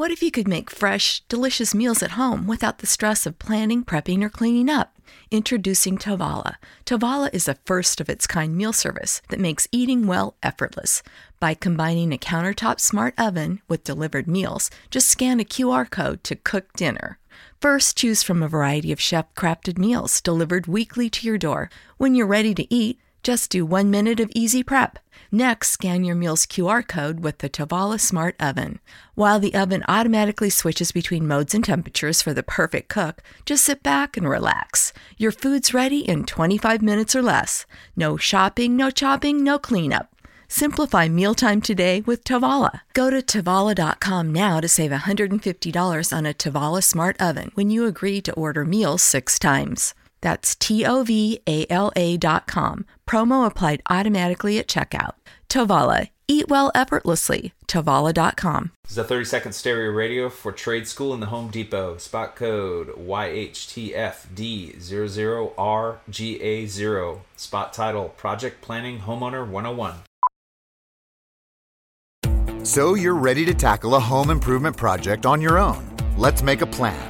What if you could make fresh, delicious meals at home without the stress of planning, prepping, or cleaning up? Introducing Tovala. Tovala is a first of its kind meal service that makes eating well effortless. By combining a countertop smart oven with delivered meals, just scan a QR code to cook dinner. First, choose from a variety of chef crafted meals delivered weekly to your door. When you're ready to eat, just do one minute of easy prep. Next, scan your meal's QR code with the Tovala Smart Oven. While the oven automatically switches between modes and temperatures for the perfect cook, just sit back and relax. Your food's ready in 25 minutes or less. No shopping, no chopping, no cleanup. Simplify mealtime today with Tovala. Go to Tovala.com now to save $150 on a Tovala Smart Oven when you agree to order meals six times. That's T O V A L A dot com. Promo applied automatically at checkout. Tovala. Eat well effortlessly. Tovala.com. This is a 30 second stereo radio for trade school in the Home Depot. Spot code YHTFD00RGA0. Spot title Project Planning Homeowner 101. So you're ready to tackle a home improvement project on your own. Let's make a plan.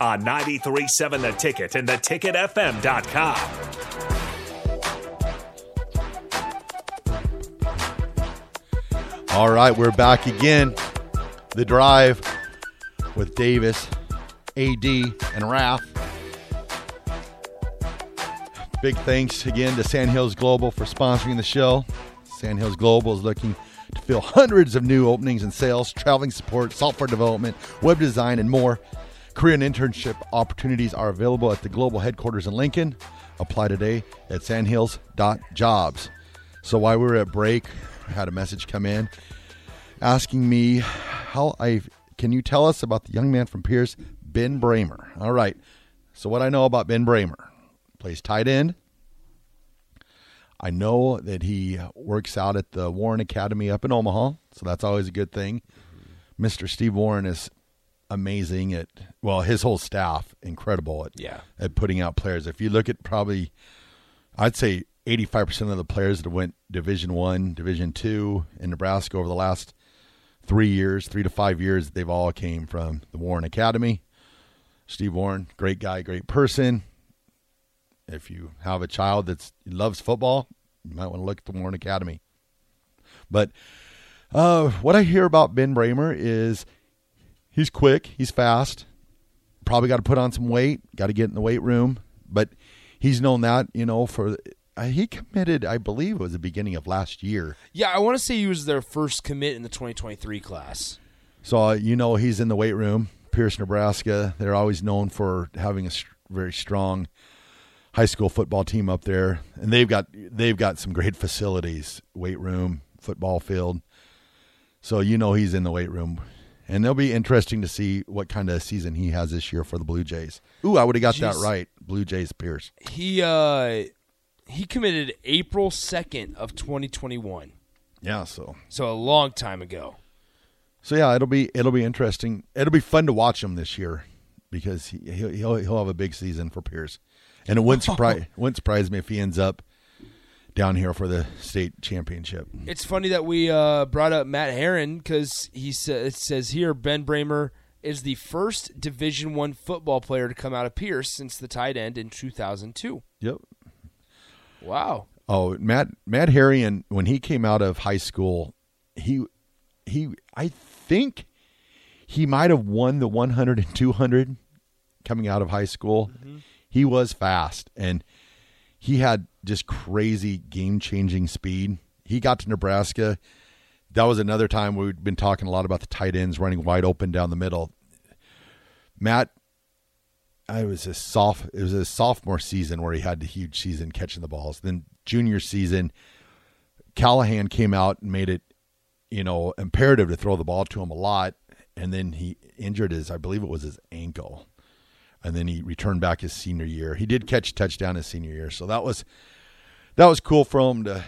on 93.7 The Ticket and theticketfm.com. All right, we're back again. The drive with Davis, AD, and Raff. Big thanks again to Sandhills Global for sponsoring the show. Sandhills Global is looking to fill hundreds of new openings in sales, traveling support, software development, web design, and more. Career and internship opportunities are available at the global headquarters in Lincoln. Apply today at sandhills.jobs. So while we were at break, I had a message come in asking me how I can you tell us about the young man from Pierce, Ben Brahmer. All right. So what I know about Ben Brahmer, plays tight end. I know that he works out at the Warren Academy up in Omaha, so that's always a good thing. Mr. Steve Warren is amazing at well, his whole staff incredible at Yeah. at putting out players. If you look at probably, I'd say eighty five percent of the players that went Division One, Division Two in Nebraska over the last three years, three to five years, they've all came from the Warren Academy. Steve Warren, great guy, great person. If you have a child that loves football, you might want to look at the Warren Academy. But uh, what I hear about Ben Brahmer is he's quick, he's fast, probably got to put on some weight, got to get in the weight room. But he's known that, you know, for uh, he committed, I believe it was the beginning of last year. Yeah, I want to say he was their first commit in the 2023 class. So uh, you know he's in the weight room, Pierce, Nebraska. They're always known for having a st- very strong high school football team up there, and they've got they've got some great facilities, weight room, football field. So you know he's in the weight room, and it'll be interesting to see what kind of season he has this year for the Blue Jays. Ooh, I would have got that right. Blue Jays, Pierce. He uh he committed April 2nd of 2021. Yeah, so So a long time ago. So yeah, it'll be it'll be interesting. It'll be fun to watch him this year because he he'll he'll, he'll have a big season for Pierce, and it wouldn't surprise wouldn't surprise me if he ends up down here for the state championship. It's funny that we uh, brought up Matt Herian because he sa- it says here Ben Brahmer is the first Division One football player to come out of Pierce since the tight end in 2002. Yep. Wow. Oh, Matt Matt Herian when he came out of high school, he he I think he might have won the 100 and 200 coming out of high school. He was fast and he had just crazy game-changing speed. He got to Nebraska. That was another time we've been talking a lot about the tight ends running wide open down the middle. Matt I was a soft. It was a sophomore season where he had the huge season catching the balls. Then junior season, Callahan came out and made it, you know, imperative to throw the ball to him a lot. and then he injured his, I believe it was his ankle, and then he returned back his senior year. He did catch a touchdown his senior year, so that was that was cool for him to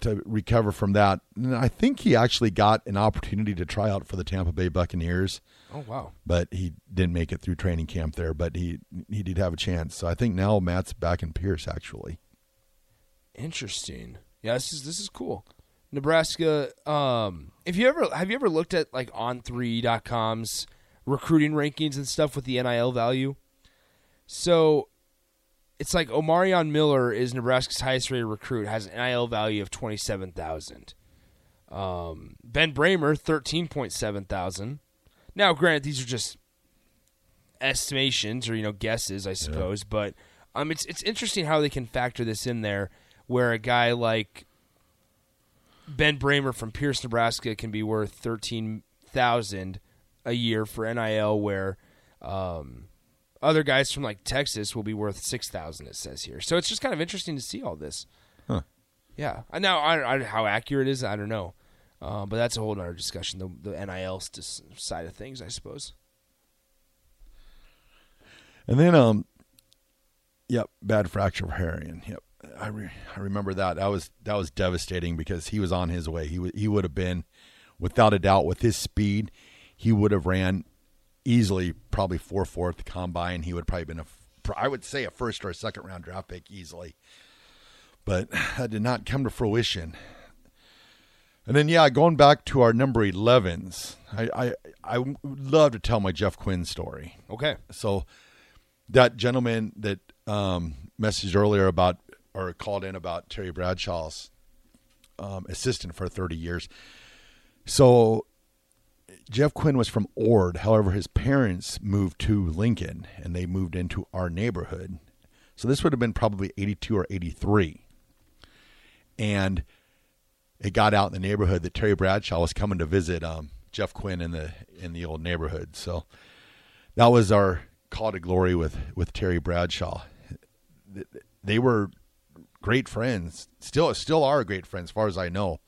to recover from that. And I think he actually got an opportunity to try out for the Tampa Bay Buccaneers, Oh wow. but he didn't make it through training camp there. But he he did have a chance. So I think now Matt's back in Pierce actually. Interesting. Yeah, this is this is cool. Nebraska. Um, if you ever have you ever looked at like on3.com's recruiting rankings and stuff with the NIL value? So it's like Omarion Miller is Nebraska's highest rated recruit, has an NIL value of twenty seven thousand. Um, ben Brahmer thirteen point seven thousand. Now, granted, these are just estimations or you know guesses, I suppose, but um, it's it's interesting how they can factor this in there, where a guy like Ben Brahmer from Pierce, Nebraska, can be worth thirteen thousand a year for NIL, where um, other guys from like Texas will be worth six thousand. It says here, so it's just kind of interesting to see all this. Huh. Yeah, Uh, now I, I, how accurate it is I don't know, uh, but that's a whole other discussion. The, the NIL side of things, I suppose. And then, um, yep, bad fracture of Herian. Yep, I re- I remember that. That was that was devastating because he was on his way. He would he would have been, without a doubt, with his speed, he would have ran easily, probably four fourth combine. He would probably been a I would say a first or a second round draft pick easily. But that did not come to fruition. And then, yeah, going back to our number 11s, I, I, I would love to tell my Jeff Quinn story. Okay. So that gentleman that um, messaged earlier about or called in about Terry Bradshaw's um, assistant for 30 years. So Jeff Quinn was from Ord. However, his parents moved to Lincoln and they moved into our neighborhood. So this would have been probably 82 or 83. And it got out in the neighborhood that Terry Bradshaw was coming to visit um, Jeff Quinn in the in the old neighborhood. So that was our call to glory with with Terry Bradshaw. They were great friends, still still are great friends, as far as I know.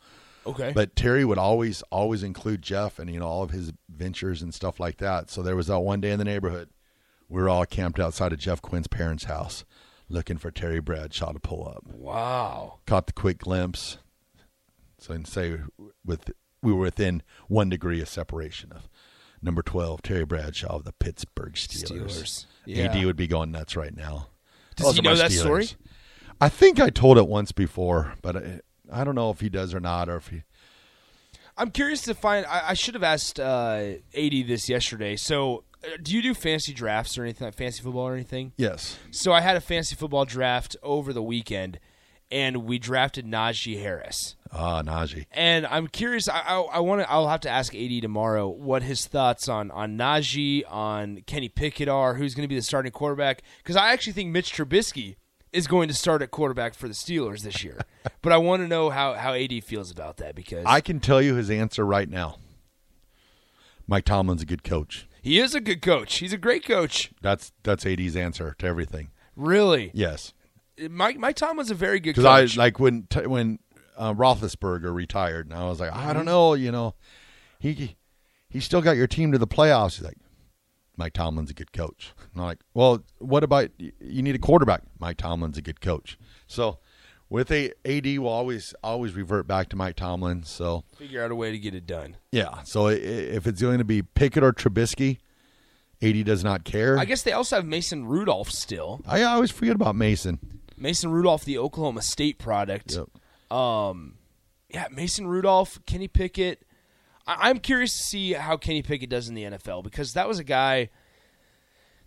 Okay. But Terry would always always include Jeff and you know all of his ventures and stuff like that. So there was that one day in the neighborhood, we were all camped outside of Jeff Quinn's parents' house, looking for Terry Bradshaw to pull up. wow. Caught the quick glimpse. So I can say with we were within one degree of separation of number twelve Terry Bradshaw of the Pittsburgh Steelers. Steelers. AD would be going nuts right now. Does Those he know that Steelers. story? I think I told it once before, but I, I don't know if he does or not, or if he. I'm curious to find. I, I should have asked uh, AD this yesterday. So, uh, do you do fancy drafts or anything like fancy football or anything? Yes. So, I had a fancy football draft over the weekend, and we drafted Najee Harris. Ah, Najee. And I'm curious. I, I, I want to. I'll have to ask AD tomorrow what his thoughts on on Najee, on Kenny Pickett are, who's going to be the starting quarterback. Because I actually think Mitch Trubisky is going to start at quarterback for the Steelers this year. but I want to know how how AD feels about that because I can tell you his answer right now. Mike Tomlin's a good coach. he is a good coach. He's a great coach. That's that's AD's answer to everything. Really, Yes, Mike Mike Tomlin's a very good coach. because. I like when when uh, Roethlisberger retired, and I was like, I don't know, you know, he he still got your team to the playoffs. He's like, Mike Tomlin's a good coach. And I'm like, well, what about you need a quarterback? Mike Tomlin's a good coach. So with a AD, will always always revert back to Mike Tomlin. So figure out a way to get it done. yeah, so if it's going to be Pickett or Trubisky, AD does not care. I guess they also have Mason Rudolph still. I always forget about Mason. Mason Rudolph, the Oklahoma State product. Yep. Um, yeah, Mason Rudolph, Kenny Pickett. I- I'm curious to see how Kenny Pickett does in the NFL because that was a guy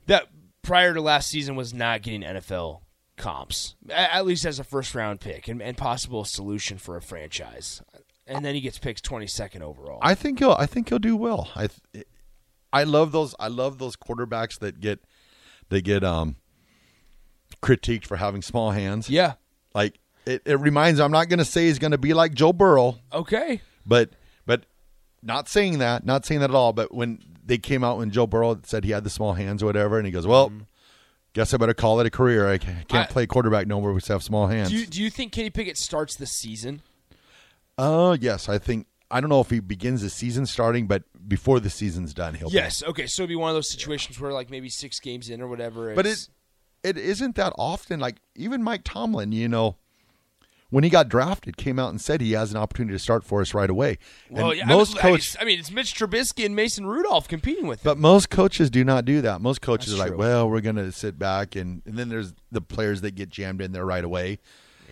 that prior to last season was not getting NFL comps, at least as a first round pick and, and possible solution for a franchise. And then he gets picked 22nd overall. I think he'll. I think he'll do well. I, th- I love those. I love those quarterbacks that get, they get um, critiqued for having small hands. yeah. Like it, it reminds. I'm not going to say he's going to be like Joe Burrow, Okay. but not saying that. Not saying that at all. But when they came out when Joe Burrow said he had the small hands or whatever, and he goes, "Well, guess I better call it a career. I can't Mm-hmm. I- play quarterback no more because I have small hands." Do you, do you think Kenny Pickett starts the season? Uh, yes, I think I don't know if he begins the season starting, but before the season's done, he'll. Yes. Okay. So it'd be one of those situations where like maybe six games in or whatever. Play. But it it isn't that often. Like even Mike Tomlin, you know, when he got drafted, came out and said he has an opportunity to start for us right away. well, and yeah, most I mean, coach, I mean, it's Mitch Trubisky and Mason Rudolph competing with him. but most coaches do not do that. Most coaches That's are like, true. well, we're going to sit back, and, and then there's the players that get jammed in there right away.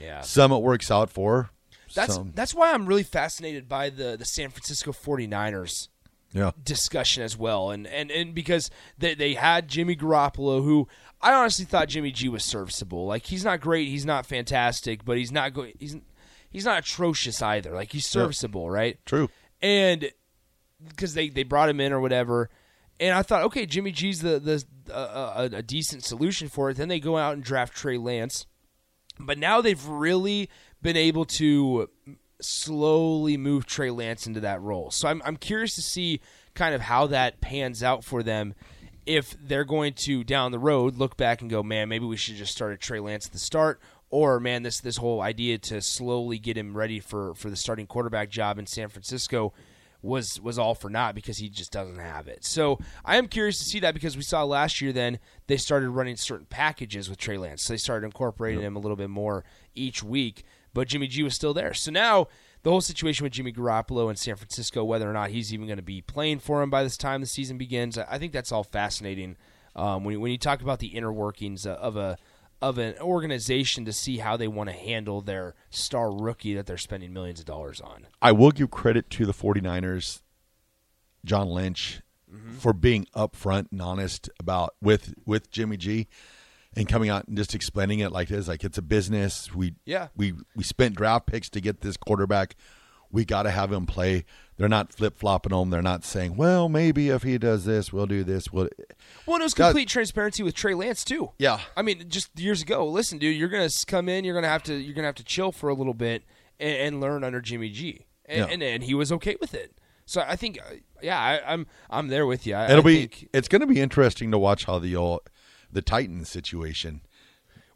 yeah. Some it works out for. That's some, that's why I'm really fascinated by the the San Francisco 49ers yeah. discussion as well, and and, and because they they had Jimmy Garoppolo, who I honestly thought Jimmy G was serviceable. Like he's not great, he's not fantastic, but he's not going he's he's not atrocious either. Like he's serviceable, right? True. and because they, they brought him in or whatever, and I thought, okay, Jimmy G's the the uh, a, a decent solution for it. Then they go out and draft Trey Lance, but now they've really been able to slowly move Trey Lance into that role. So I'm I'm curious to see kind of how that pans out for them. If they're going to down the road look back and go, man, maybe we should just start a Trey Lance at the start, or man, this this whole idea to slowly get him ready for for the starting quarterback job in San Francisco was was all for naught because he just doesn't have it. So I am curious to see that because we saw last year then they started running certain packages with Trey Lance. So they started incorporating him a little bit more each week, but Jimmy G was still there. So now the whole situation with Jimmy Garoppolo in San Francisco, whether or not he's even going to be playing for him by this time the season begins, I think that's all fascinating. Um, when you, when you talk about the inner workings of a of an organization to see how they want to handle their star rookie that they're spending millions of dollars on. I will give credit to the 49ers, John Lynch, Mm-hmm. for being upfront and honest about with with Jimmy G and coming out and just explaining it like this like it's a business. We Yeah. we we spent draft picks to get this quarterback. We got to have him play. They're not flip-flopping them. They're not saying, "Well, maybe if he does this, we'll do this." We'll Well, it was That- complete transparency with Trey Lance too. Yeah. I mean, just years ago. Listen, dude, you're gonna come in. You're gonna have to. You're gonna have to chill for a little bit and, and learn under Jimmy G. And, Yeah. and and he was okay with it. So I think, uh, yeah, I, I'm I'm there with you. I, It'll I be think it's going to be interesting to watch how the old, the Titans situation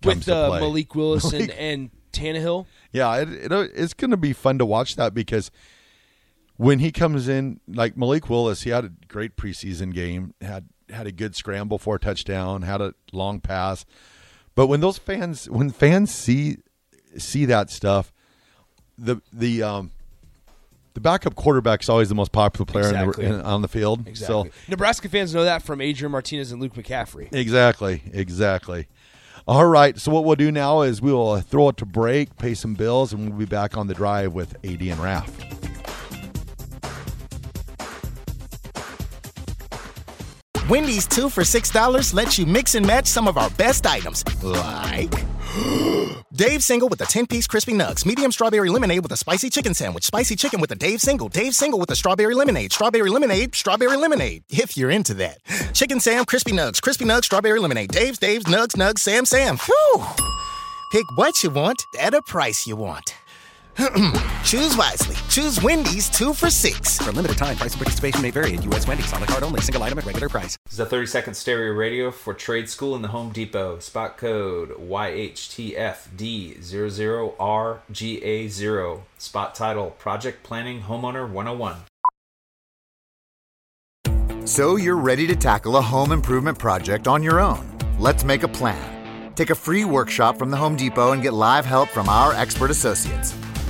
with uh. Malik Willis and, Malik- and Tannehill. Yeah, it, it it's going to be fun to watch that because when he comes in, like Malik Willis, he had a great preseason game, had had a good scramble for a touchdown, had a long pass. But when those fans, when fans see see that stuff, the the um the backup quarterback is always the most popular player Exactly. in the, in, on the field. Exactly. So Nebraska fans know that from Adrian Martinez and Luke McCaffrey. Exactly, exactly. All right, so what we'll do now is we will throw it to break, pay some bills, and we'll be back on the drive with AD and Raff. Wendy's two for $6 lets you mix and match some of our best items, like Dave Single with a 10 piece crispy nugs, medium strawberry lemonade with a spicy chicken sandwich, spicy chicken with a Dave Single, Dave Single with a strawberry lemonade, strawberry lemonade, strawberry lemonade, if you're into that. Chicken Sam, crispy nugs, crispy nugs, strawberry lemonade, Dave's, Dave's, nugs, nugs, Sam, Sam. Whew. Pick what you want at a price you want. Choose wisely. Choose Wendy's two for six. For a limited time, price and participation may vary at U.S. Wendy's on the card only, single item at regular price. This is a 30 second stereo radio for trade school in the Home Depot. Spot code YHTFD00RGA0. Spot title Project Planning Homeowner 101. So you're ready to tackle a home improvement project on your own. Let's make a plan. Take a free workshop from the Home Depot and get live help from our expert associates.